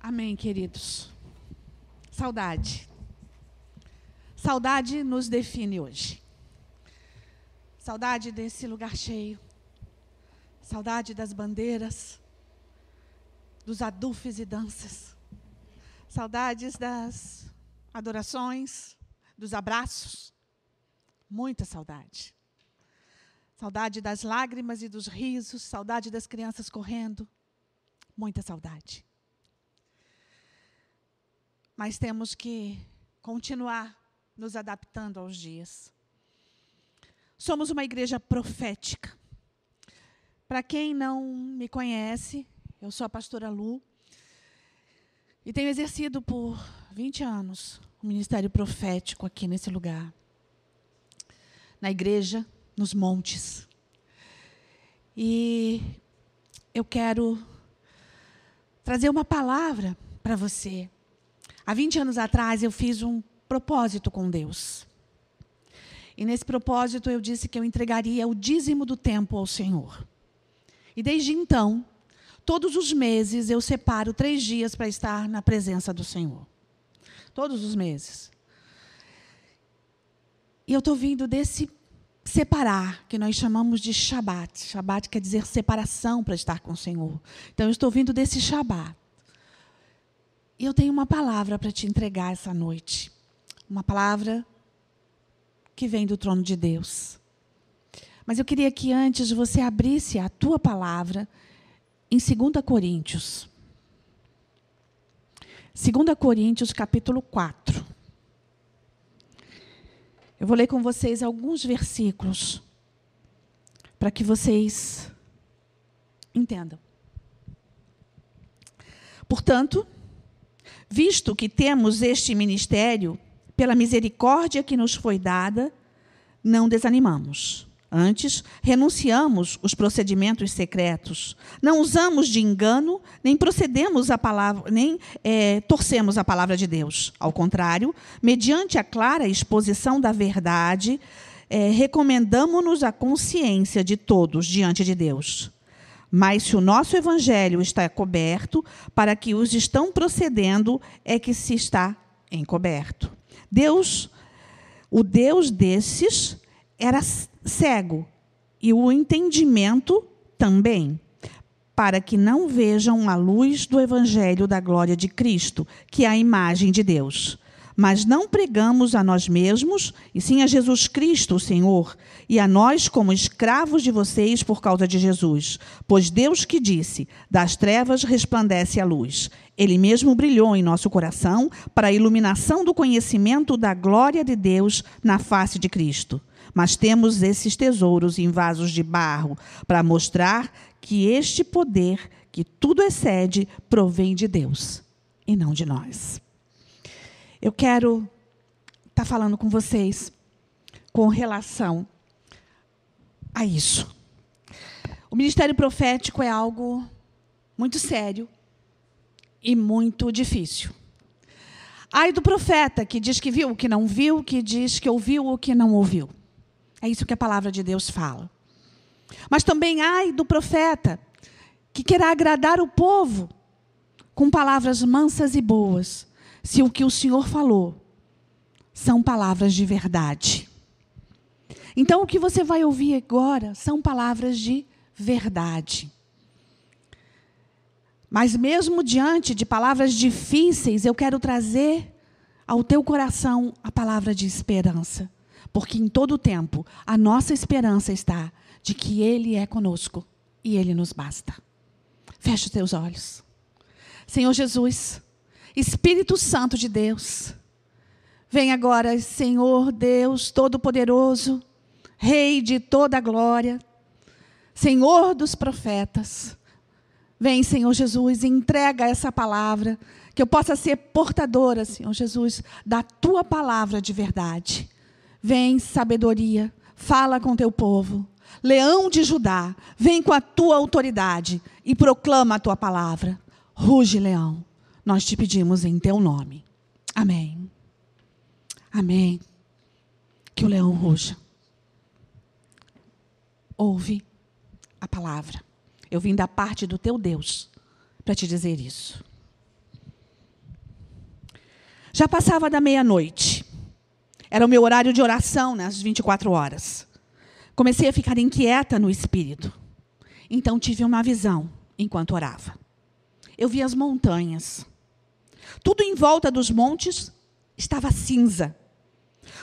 Amém, queridos. Saudade. Saudade nos define hoje. Saudade desse lugar cheio. Saudade das bandeiras, dos adufes e danças. Saudades das adorações, dos abraços. Muita saudade. Saudade das lágrimas e dos risos, saudade das crianças correndo. Muita saudade. Mas temos que continuar nos adaptando aos dias. Somos uma igreja profética. Para quem não me conhece, eu sou a pastora Lu e tenho exercido por 20 anos o ministério profético aqui nesse lugar. Na igreja, nos montes. E eu quero trazer uma palavra para você. Há 20 anos atrás eu fiz um propósito com Deus. E nesse propósito eu disse que eu entregaria o dízimo do tempo ao Senhor. E desde então, todos os meses eu separo três dias para estar na presença do Senhor. Todos os meses. E eu estou vindo desse separar, que nós chamamos de Shabat. Shabat quer dizer separação para estar com o Senhor. Então eu estou vindo desse Shabat. E eu tenho uma palavra para te entregar essa noite. Uma palavra que vem do trono de Deus. Mas eu queria que antes você abrisse a tua palavra em 2 Coríntios. 2 Coríntios, capítulo 4. Eu vou ler com vocês alguns versículos para que vocês entendam. Portanto, visto que temos este ministério, pela misericórdia que nos foi dada, não desanimamos. Antes, renunciamos os procedimentos secretos. Não usamos de engano, nem procedemos a palavra, nem é, torcemos a palavra de Deus. Ao contrário, mediante a clara exposição da verdade, é, recomendamos-nos a consciência de todos diante de Deus. Mas se o nosso evangelho está coberto, para que os estão procedendo é que se está encoberto. Deus, o Deus desses, era cego e o entendimento também, para que não vejam a luz do evangelho da glória de Cristo, que é a imagem de Deus. Mas não pregamos a nós mesmos, e sim a Jesus Cristo, o Senhor, e a nós como escravos de vocês por causa de Jesus. Pois Deus que disse: Das trevas resplandece a luz. Ele mesmo brilhou em nosso coração para a iluminação do conhecimento da glória de Deus na face de Cristo. Mas temos esses tesouros em vasos de barro para mostrar que este poder, que tudo excede, provém de Deus e não de nós. Eu quero estar tá falando com vocês com relação a isso. O ministério profético é algo muito sério e muito difícil. Ai do profeta que diz que viu o que não viu, que diz que ouviu o que não ouviu. É isso que a palavra de Deus fala. Mas também ai do profeta que queira agradar o povo com palavras mansas e boas, se o que o Senhor falou são palavras de verdade. Então, o que você vai ouvir agora são palavras de verdade. Mas, mesmo diante de palavras difíceis, eu quero trazer ao teu coração a palavra de esperança. Porque em todo o tempo, a nossa esperança está de que Ele é conosco e Ele nos basta. Feche os teus olhos. Senhor Jesus, Espírito Santo de Deus, vem agora, Senhor Deus Todo-Poderoso, Rei de toda a glória, Senhor dos profetas. Vem, Senhor Jesus, entrega essa palavra, que eu possa ser portadora, Senhor Jesus, da tua palavra de verdade. Vem, sabedoria, fala com teu povo. Leão de Judá, vem com a tua autoridade e proclama a tua palavra. Ruge, leão nós te pedimos em teu nome. Amém. Amém. Que o leão ruja. Ouve a palavra. Eu vim da parte do teu Deus para te dizer isso. Já passava da meia-noite. Era o meu horário de oração nas 24 horas. Comecei a ficar inquieta no espírito. Então tive uma visão enquanto orava. Eu vi as montanhas. Tudo em volta dos montes estava cinza.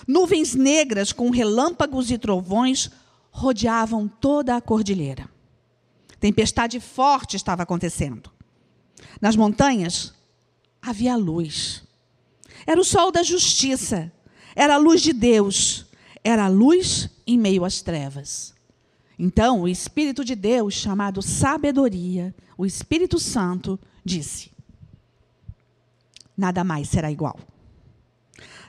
Nuvens negras com relâmpagos e trovões rodeavam toda a cordilheira. Tempestade forte estava acontecendo. Nas montanhas havia luz. Era o sol da justiça, era a luz de Deus, era a luz em meio às trevas. Então, o Espírito de Deus, chamado sabedoria, o Espírito Santo, disse: Nada mais será igual.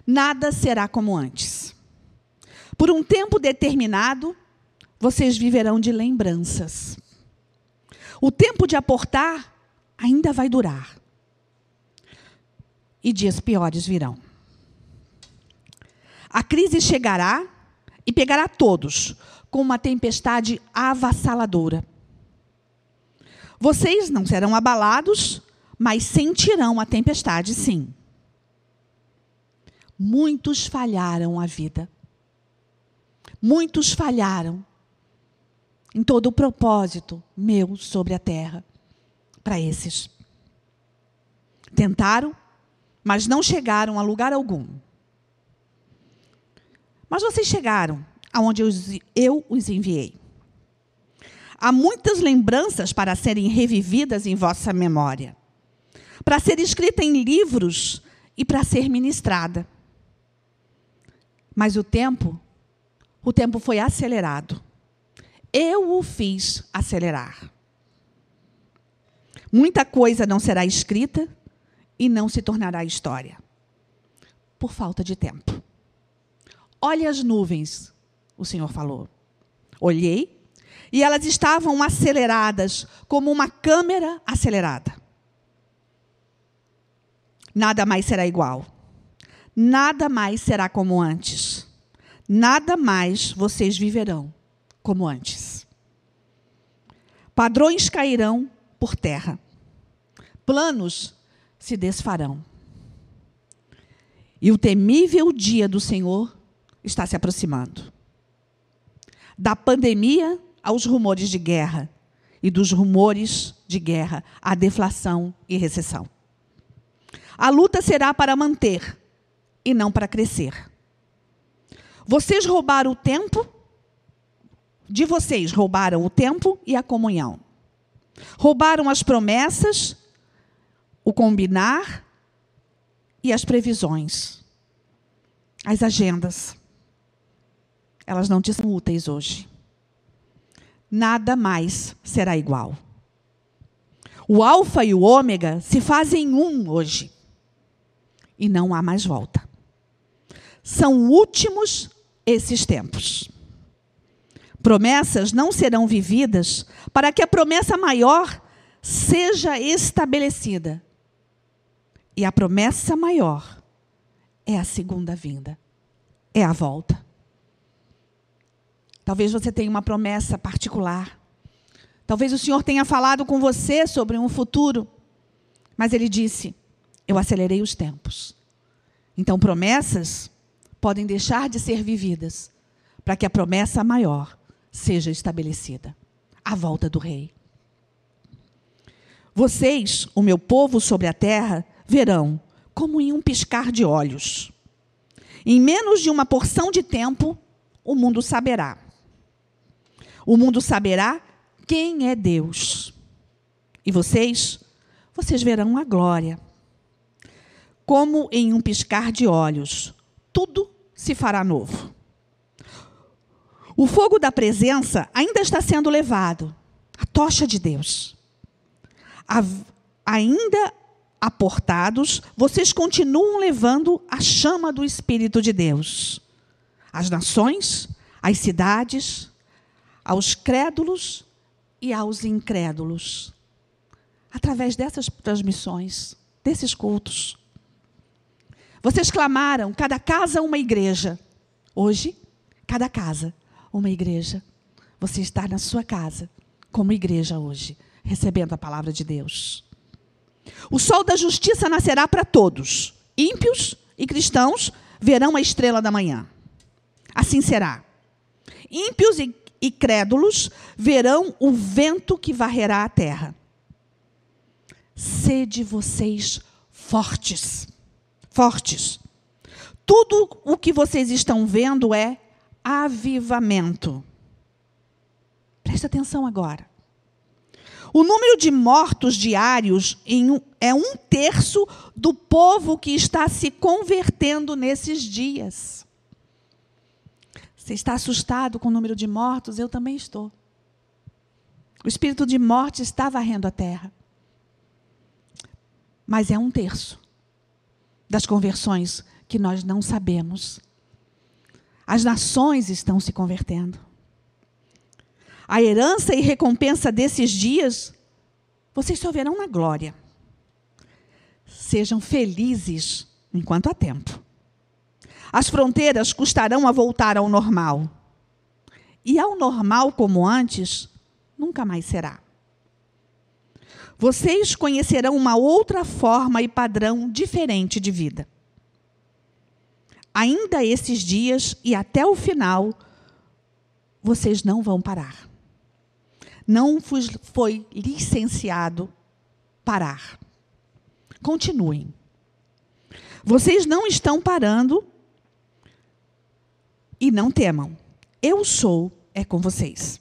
Nada será como antes. Por um tempo determinado, vocês viverão de lembranças. O tempo de aportar ainda vai durar. E dias piores virão. A crise chegará e pegará todos com uma tempestade avassaladora. Vocês não serão abalados, mas sentirão a tempestade, sim. Muitos falharam a vida. Muitos falharam em todo o propósito meu sobre a terra para esses. Tentaram, mas não chegaram a lugar algum. Mas vocês chegaram aonde eu os enviei. Há muitas lembranças para serem revividas em vossa memória, para ser escrita em livros e para ser ministrada. Mas o tempo, o tempo foi acelerado. Eu o fiz acelerar. Muita coisa não será escrita e não se tornará história, por falta de tempo. Olhe as nuvens, o Senhor falou. Olhei e elas estavam aceleradas, como uma câmera acelerada. Nada mais será igual. Nada mais será como antes. Nada mais vocês viverão como antes. Padrões cairão por terra. Planos se desfarão. E o temível dia do Senhor está se aproximando. Da pandemia aos rumores de guerra, e dos rumores de guerra à deflação e recessão. A luta será para manter e não para crescer. Vocês roubaram o tempo, de vocês roubaram o tempo e a comunhão. Roubaram as promessas, o combinar e as previsões, as agendas. Elas não te são úteis hoje nada mais será igual. O Alfa e o Ômega se fazem um hoje. E não há mais volta. São últimos esses tempos. Promessas não serão vividas para que a promessa maior seja estabelecida. E a promessa maior é a segunda vinda, é a volta. Talvez você tenha uma promessa particular. Talvez o Senhor tenha falado com você sobre um futuro. Mas ele disse: Eu acelerei os tempos. Então, promessas podem deixar de ser vividas para que a promessa maior seja estabelecida a volta do Rei. Vocês, o meu povo sobre a terra, verão como em um piscar de olhos. Em menos de uma porção de tempo, o mundo saberá o mundo saberá quem é Deus. E vocês, vocês verão a glória. Como em um piscar de olhos, tudo se fará novo. O fogo da presença ainda está sendo levado, a tocha de Deus. A, ainda aportados, vocês continuam levando a chama do Espírito de Deus. As nações, as cidades, aos crédulos e aos incrédulos. Através dessas transmissões, desses cultos. Vocês clamaram, cada casa uma igreja. Hoje, cada casa uma igreja. Você está na sua casa, como igreja hoje, recebendo a palavra de Deus. O sol da justiça nascerá para todos, ímpios e cristãos verão a estrela da manhã. Assim será. Ímpios e, crédulos verão o vento que varrerá a terra. Sede vocês fortes. Fortes. Tudo o que vocês estão vendo é avivamento. Presta atenção agora. O número de mortos diários é um terço do povo que está se convertendo nesses dias. Você está assustado com o número de mortos? Eu também estou. O espírito de morte está varrendo a terra. Mas é um terço das conversões que nós não sabemos. As nações estão se convertendo. A herança e recompensa desses dias, vocês só verão na glória. Sejam felizes enquanto há tempo. As fronteiras custarão a voltar ao normal. E ao normal como antes, nunca mais será. Vocês conhecerão uma outra forma e padrão diferente de vida. Ainda esses dias e até o final, vocês não vão parar não foi licenciado parar. Continuem. Vocês não estão parando e não temam. Eu sou é com vocês.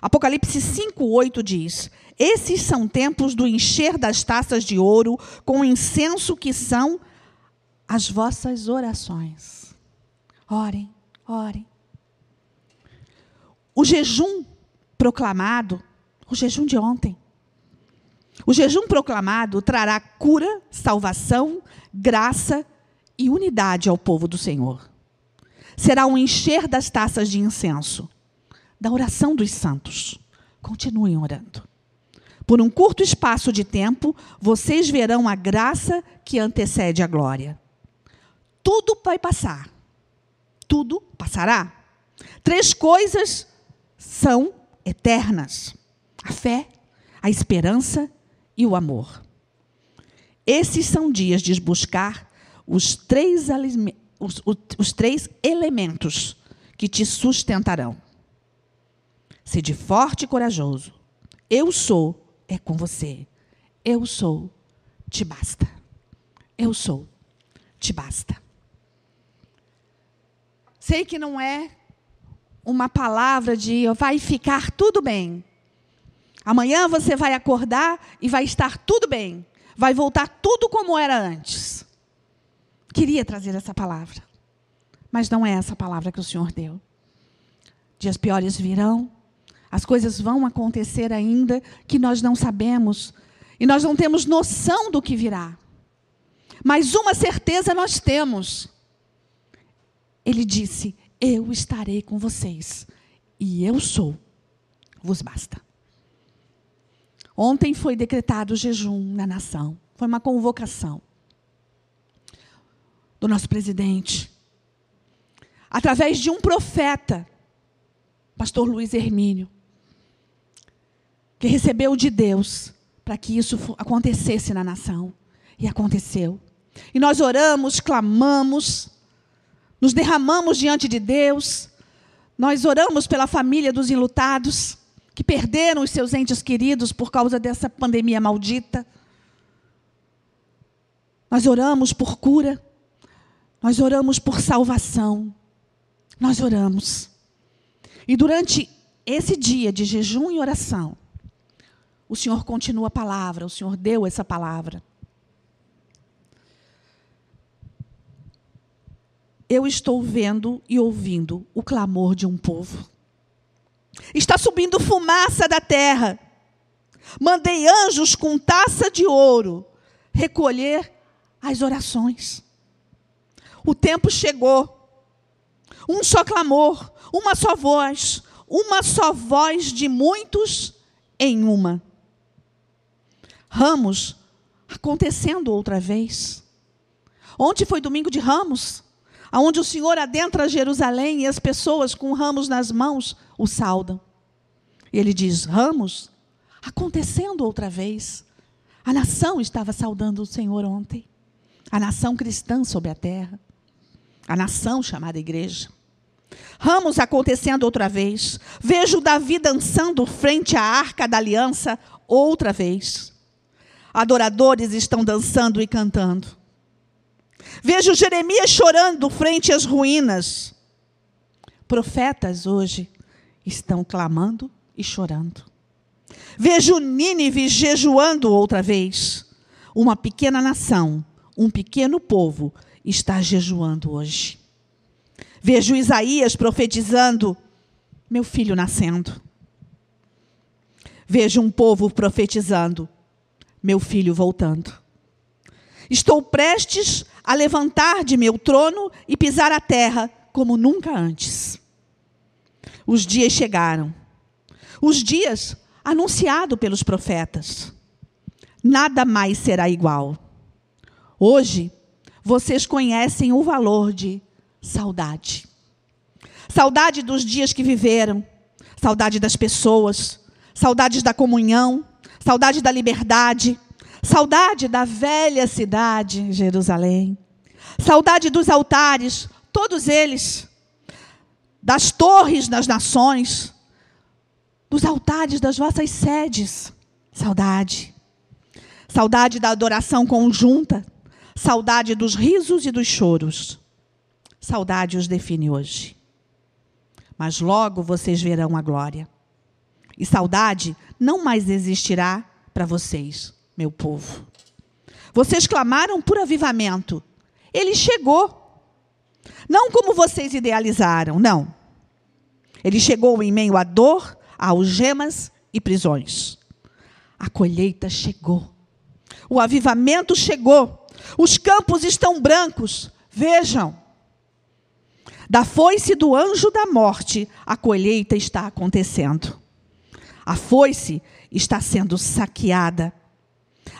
Apocalipse 5:8 diz: Esses são tempos do encher das taças de ouro com incenso que são as vossas orações. Orem, orem. O jejum proclamado, o jejum de ontem. O jejum proclamado trará cura, salvação, graça e unidade ao povo do Senhor. Será um encher das taças de incenso, da oração dos santos. Continuem orando. Por um curto espaço de tempo, vocês verão a graça que antecede a glória. Tudo vai passar. Tudo passará. Três coisas são eternas: a fé, a esperança e o amor. Esses são dias de buscar os três, os, os três elementos que te sustentarão. Sede forte e corajoso. Eu sou é com você. Eu sou, te basta. Eu sou, te basta. Sei que não é uma palavra de vai ficar tudo bem. Amanhã você vai acordar e vai estar tudo bem. Vai voltar tudo como era antes. Queria trazer essa palavra. Mas não é essa palavra que o Senhor deu. Dias piores virão. As coisas vão acontecer ainda que nós não sabemos. E nós não temos noção do que virá. Mas uma certeza nós temos. Ele disse: eu estarei com vocês. E eu sou, vos basta. Ontem foi decretado jejum na nação. Foi uma convocação do nosso presidente. Através de um profeta, pastor Luiz Hermínio, que recebeu de Deus para que isso acontecesse na nação. E aconteceu. E nós oramos, clamamos, nos derramamos diante de Deus, nós oramos pela família dos enlutados, que perderam os seus entes queridos por causa dessa pandemia maldita. Nós oramos por cura, nós oramos por salvação, nós oramos. E durante esse dia de jejum e oração, o Senhor continua a palavra, o Senhor deu essa palavra. eu estou vendo e ouvindo o clamor de um povo. Está subindo fumaça da terra. Mandei anjos com taça de ouro recolher as orações. O tempo chegou. Um só clamor, uma só voz, uma só voz de muitos em uma. Ramos acontecendo outra vez. Ontem foi domingo de Ramos aonde o Senhor adentra Jerusalém e as pessoas com ramos nas mãos o saudam. E ele diz: Ramos, acontecendo outra vez. A nação estava saudando o Senhor ontem. a nação cristã sobre a terra, a nação chamada igreja. Ramos acontecendo outra vez. Vejo Davi dançando frente à arca da aliança outra vez. Adoradores estão dançando e cantando. Vejo Jeremias chorando frente às ruínas. Profetas hoje estão clamando e chorando. Vejo Nínive jejuando outra vez. Uma pequena nação, um pequeno povo está jejuando hoje. Vejo Isaías profetizando, meu filho nascendo. Vejo um povo profetizando, meu filho voltando. Estou prestes a levantar de meu trono e pisar a terra como nunca antes. Os dias chegaram. Os dias anunciados pelos profetas. Nada mais será igual. Hoje, vocês conhecem o valor de saudade. Saudade dos dias que viveram, saudade das pessoas, saudades da comunhão, saudade da liberdade, saudade da velha cidade, Jerusalém, saudade dos altares, todos eles, das torres das nações, dos altares das vossas sedes, saudade. Saudade da adoração conjunta, saudade dos risos e dos choros. Saudade os define hoje. Mas logo vocês verão a glória. E saudade não mais existirá para vocês, meu povo. Vocês clamaram por avivamento. Ele chegou. Não como vocês idealizaram, não. Ele chegou em meio à dor, a algemas e prisões. A colheita chegou. O avivamento chegou. Os campos estão brancos. Vejam. Da foice do anjo da morte, a colheita está acontecendo. A foice está sendo saqueada.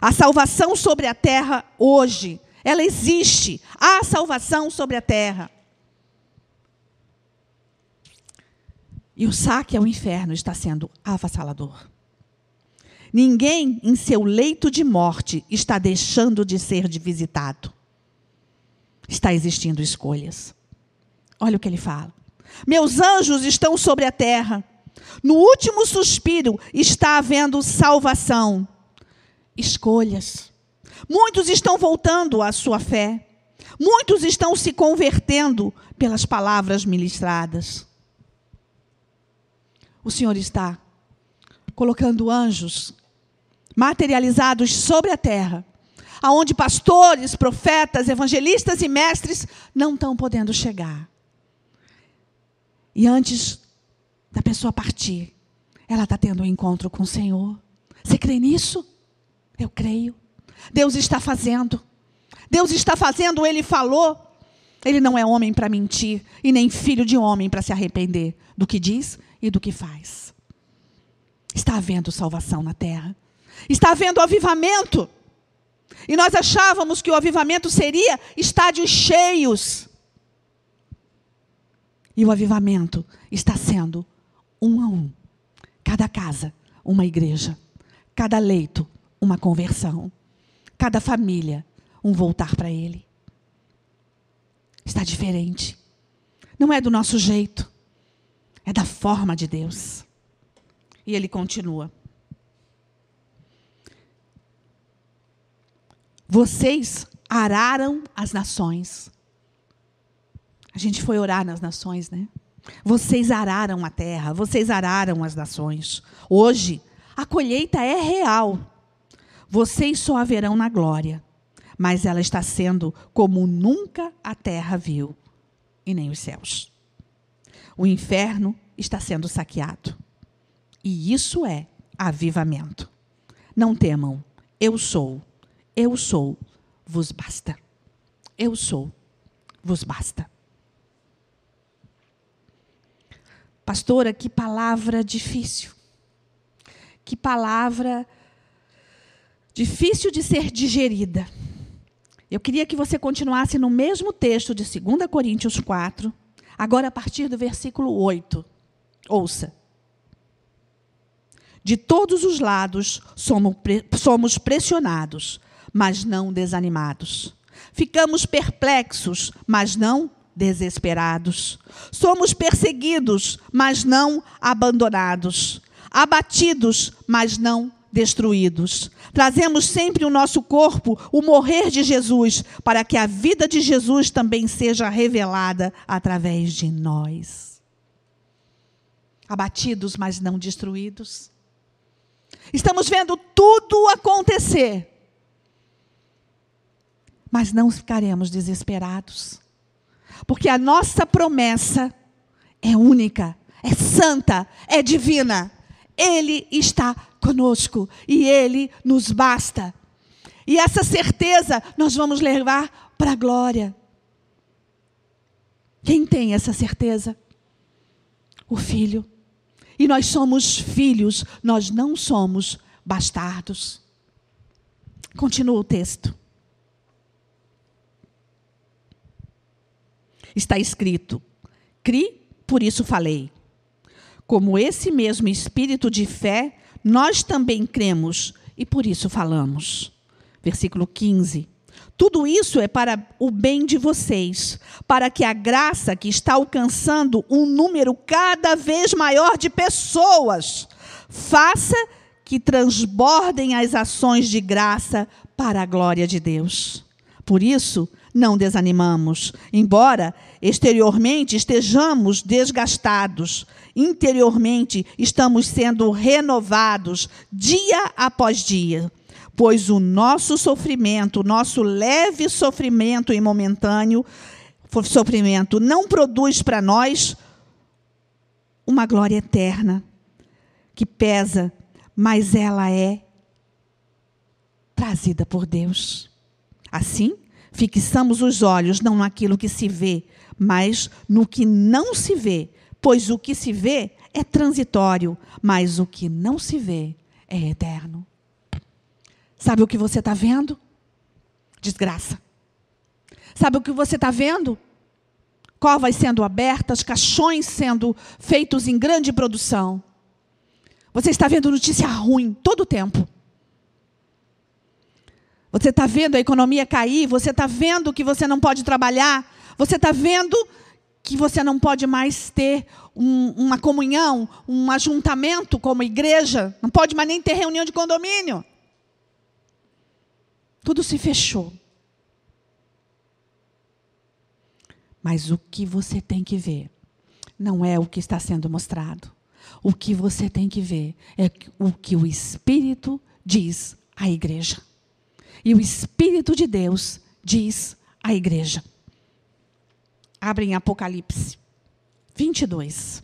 A salvação sobre a terra hoje, ela existe. Há salvação sobre a terra. E o saque ao inferno está sendo avassalador. Ninguém em seu leito de morte está deixando de ser visitado. Está existindo escolhas. Olha o que ele fala. Meus anjos estão sobre a terra. No último suspiro está havendo salvação. Escolhas. Muitos estão voltando à sua fé. Muitos estão se convertendo pelas palavras ministradas. O Senhor está colocando anjos materializados sobre a terra, aonde pastores, profetas, evangelistas e mestres não estão podendo chegar. E antes da pessoa partir, ela está tendo um encontro com o Senhor. Você crê nisso? Eu creio. Deus está fazendo. Deus está fazendo, ele falou. Ele não é homem para mentir e nem filho de homem para se arrepender do que diz e do que faz. Está havendo salvação na terra. Está havendo avivamento. E nós achávamos que o avivamento seria estádios cheios. E o avivamento está sendo um a um. Cada casa, uma igreja. Cada leito, uma conversão. Cada família, um voltar para Ele. Está diferente. Não é do nosso jeito. É da forma de Deus. E ele continua. Vocês araram as nações a gente foi orar nas nações, né? Vocês araram a terra, vocês araram as nações. Hoje, a colheita é real. Vocês só haverão na glória, mas ela está sendo como nunca a terra viu, e nem os céus. O inferno está sendo saqueado. E isso é avivamento. Não temam, eu sou, eu sou, vos basta. Eu sou, vos basta. Pastora, que palavra difícil. Que palavra difícil de ser digerida. Eu queria que você continuasse no mesmo texto de 2 Coríntios 4, agora a partir do versículo 8. Ouça. De todos os lados somos pressionados, mas não desanimados. Ficamos perplexos, mas não desesperados. Somos perseguidos, mas não abandonados. Abatidos, mas não destruídos. Trazemos sempre o nosso corpo, o morrer de Jesus, para que a vida de Jesus também seja revelada através de nós. Abatidos, mas não destruídos. Estamos vendo tudo acontecer, mas não ficaremos desesperados, porque a nossa promessa é única, é santa, é divina. Ele está conosco e Ele nos basta. E essa certeza nós vamos levar para a glória. Quem tem essa certeza? O Filho. E nós somos filhos, nós não somos bastardos. Continua o texto. Está escrito: Cri, por isso falei. Como esse mesmo espírito de fé nós também cremos e por isso falamos. Versículo 15. Tudo isso é para o bem de vocês, para que a graça que está alcançando um número cada vez maior de pessoas faça que transbordem as ações de graça para a glória de Deus. Por isso, não desanimamos, embora exteriormente estejamos desgastados, interiormente estamos sendo renovados dia após dia. Pois o nosso sofrimento, o nosso leve sofrimento e momentâneo sofrimento não produz para nós uma glória eterna que pesa, mas ela é trazida por Deus. Assim, fixamos os olhos não naquilo que se vê, mas no que não se vê, pois o que se vê é transitório, mas o que não se vê é eterno. Sabe o que você está vendo? Desgraça. Sabe o que você está vendo? Covas sendo abertas, caixões sendo feitos em grande produção. Você está vendo notícia ruim todo o tempo. Você está vendo a economia cair, você está vendo que você não pode trabalhar, você está vendo que você não pode mais ter um, uma comunhão, um ajuntamento como igreja, não pode mais nem ter reunião de condomínio. Tudo se fechou. Mas o que você tem que ver não é o que está sendo mostrado. O que você tem que ver é o que o Espírito diz à igreja. E o Espírito de Deus diz à igreja. Abrem Apocalipse 22.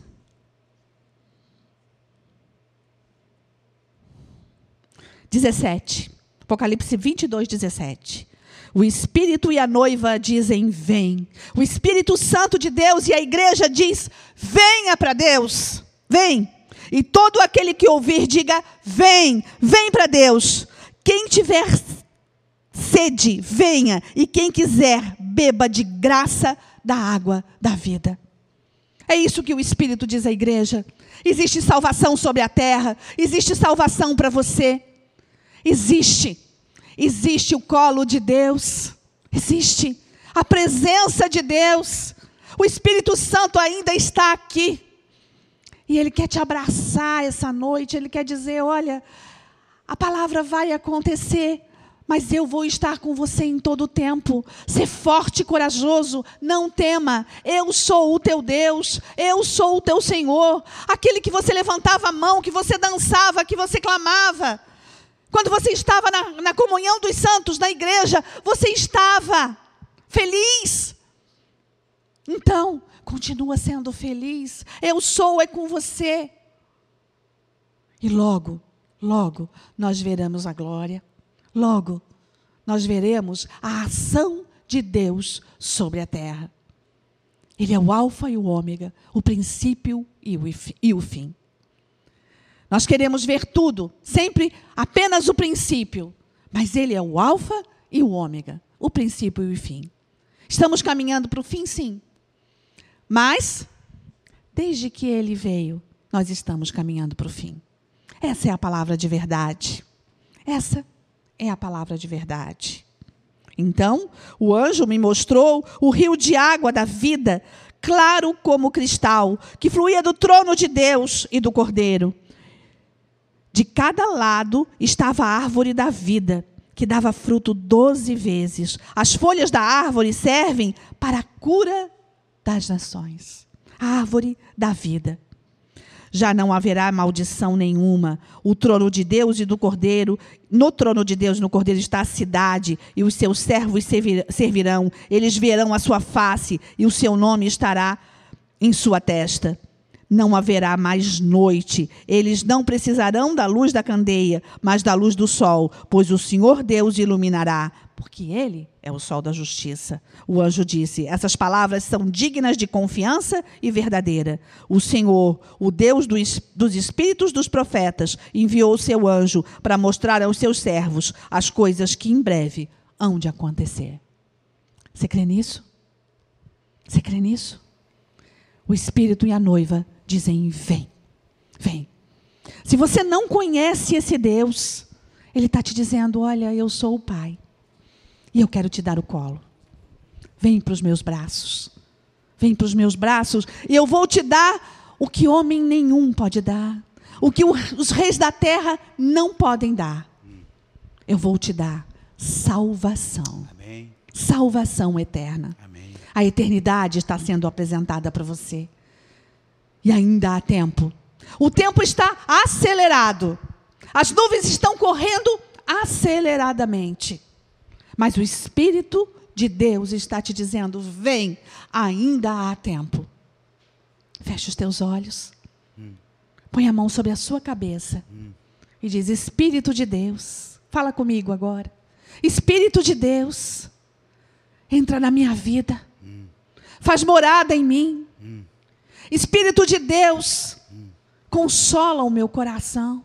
Dezessete. Apocalipse 22, 17. O Espírito e a noiva dizem: Vem. O Espírito Santo de Deus e a igreja diz: Venha para Deus. Vem. E todo aquele que ouvir, diga: Vem, vem para Deus. Quem tiver sede, venha. E quem quiser, beba de graça da água da vida. É isso que o Espírito diz à igreja. Existe salvação sobre a terra, existe salvação para você. Existe. Existe o colo de Deus. Existe a presença de Deus. O Espírito Santo ainda está aqui. E ele quer te abraçar essa noite, ele quer dizer: olha, a palavra vai acontecer mas eu vou estar com você em todo o tempo. Ser forte e corajoso, não tema. Eu sou o teu Deus, eu sou o teu Senhor. Aquele que você levantava a mão, que você dançava, que você clamava. Quando você estava na, na comunhão dos santos, na igreja, você estava feliz. Então, continua sendo feliz. Eu sou é com você. E logo, logo, nós veremos a glória. Logo, nós veremos a ação de Deus sobre a terra. Ele é o Alfa e o Ômega, o princípio e o fim. Nós queremos ver tudo, sempre apenas o princípio, mas Ele é o Alfa e o Ômega, o princípio e o fim. Estamos caminhando para o fim, sim. Mas, desde que Ele veio, nós estamos caminhando para o fim. Essa é a palavra de verdade. Essa é a palavra de verdade. Então o anjo me mostrou o rio de água da vida, claro como cristal, que fluía do trono de Deus e do Cordeiro. De cada lado estava a árvore da vida, que dava fruto doze vezes. As folhas da árvore servem para a cura das nações. A árvore da vida já não haverá maldição nenhuma. O trono de Deus e do Cordeiro, no trono de Deus e no Cordeiro está a cidade, e os seus servos servirão. Eles verão a sua face, e o seu nome estará em sua testa. Não haverá mais noite. Eles não precisarão da luz da candeia, mas da luz do sol, pois o Senhor Deus iluminará porque ele é o sol da justiça. O anjo disse: Essas palavras são dignas de confiança e verdadeira. O Senhor, o Deus dos espíritos dos profetas, enviou o seu anjo para mostrar aos seus servos as coisas que em breve hão de acontecer. Você crê nisso? Você crê nisso? O espírito e a noiva dizem: Vem, vem. Se você não conhece esse Deus, ele está te dizendo: Olha, eu sou o Pai. E eu quero te dar o colo. Vem para os meus braços. Vem para os meus braços e eu vou te dar o que homem nenhum pode dar. O que os reis da terra não podem dar. Eu vou te dar salvação. Amém. Salvação eterna. Amém. A eternidade está sendo apresentada para você. E ainda há tempo. O tempo está acelerado. As nuvens estão correndo aceleradamente. Mas o Espírito de Deus está te dizendo: vem, ainda há tempo. Feche os teus olhos. Hum. Põe a mão sobre a sua cabeça. Hum. E diz: Espírito de Deus, fala comigo agora. Espírito de Deus, entra na minha vida. Hum. Faz morada em mim. Espírito de Deus, consola o meu coração.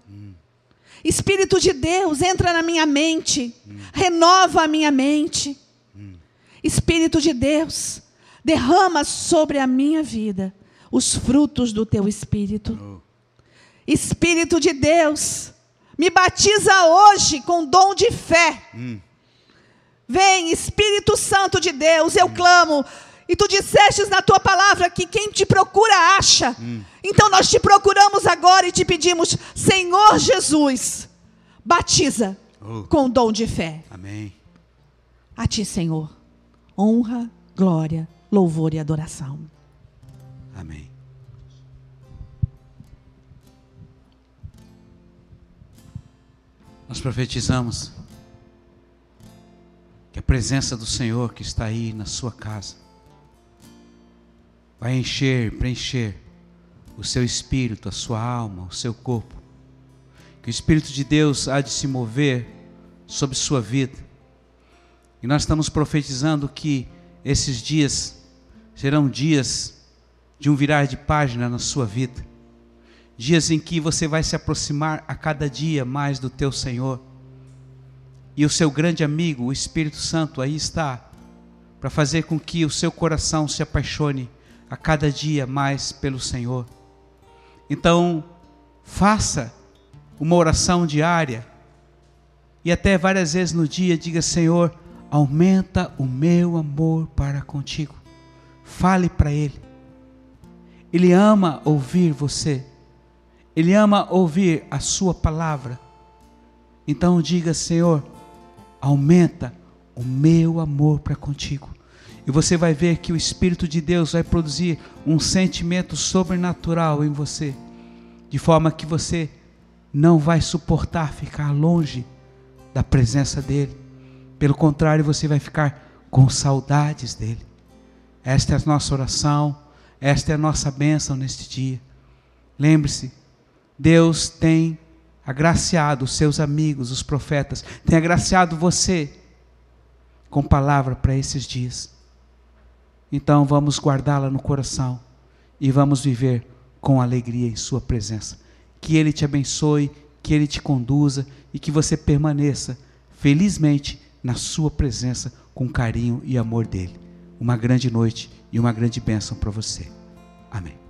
Espírito de Deus, entra na minha mente, hum. renova a minha mente. Hum. Espírito de Deus, derrama sobre a minha vida os frutos do teu espírito. Oh. Espírito de Deus, me batiza hoje com dom de fé. Hum. Vem, Espírito Santo de Deus, eu clamo e tu dissestes na tua palavra que quem te procura acha. Hum. Então nós te procuramos agora e te pedimos, Senhor Jesus, batiza oh. com o dom de fé. Amém. A ti, Senhor, honra, glória, louvor e adoração. Amém. Nós profetizamos que a presença do Senhor que está aí na sua casa vai encher, preencher o seu espírito, a sua alma, o seu corpo. Que o Espírito de Deus há de se mover sobre sua vida. E nós estamos profetizando que esses dias serão dias de um virar de página na sua vida. Dias em que você vai se aproximar a cada dia mais do teu Senhor. E o seu grande amigo, o Espírito Santo, aí está, para fazer com que o seu coração se apaixone a cada dia mais pelo Senhor. Então, faça uma oração diária e até várias vezes no dia diga: Senhor, aumenta o meu amor para contigo. Fale para Ele. Ele ama ouvir você. Ele ama ouvir a Sua palavra. Então diga: Senhor, aumenta o meu amor para contigo. E você vai ver que o Espírito de Deus vai produzir um sentimento sobrenatural em você, de forma que você não vai suportar ficar longe da presença dEle. Pelo contrário, você vai ficar com saudades dEle. Esta é a nossa oração, esta é a nossa bênção neste dia. Lembre-se, Deus tem agraciado os seus amigos, os profetas, tem agraciado você com palavra para esses dias. Então vamos guardá-la no coração e vamos viver com alegria em Sua presença. Que Ele te abençoe, que Ele te conduza e que você permaneça felizmente na Sua presença com carinho e amor dEle. Uma grande noite e uma grande bênção para você. Amém.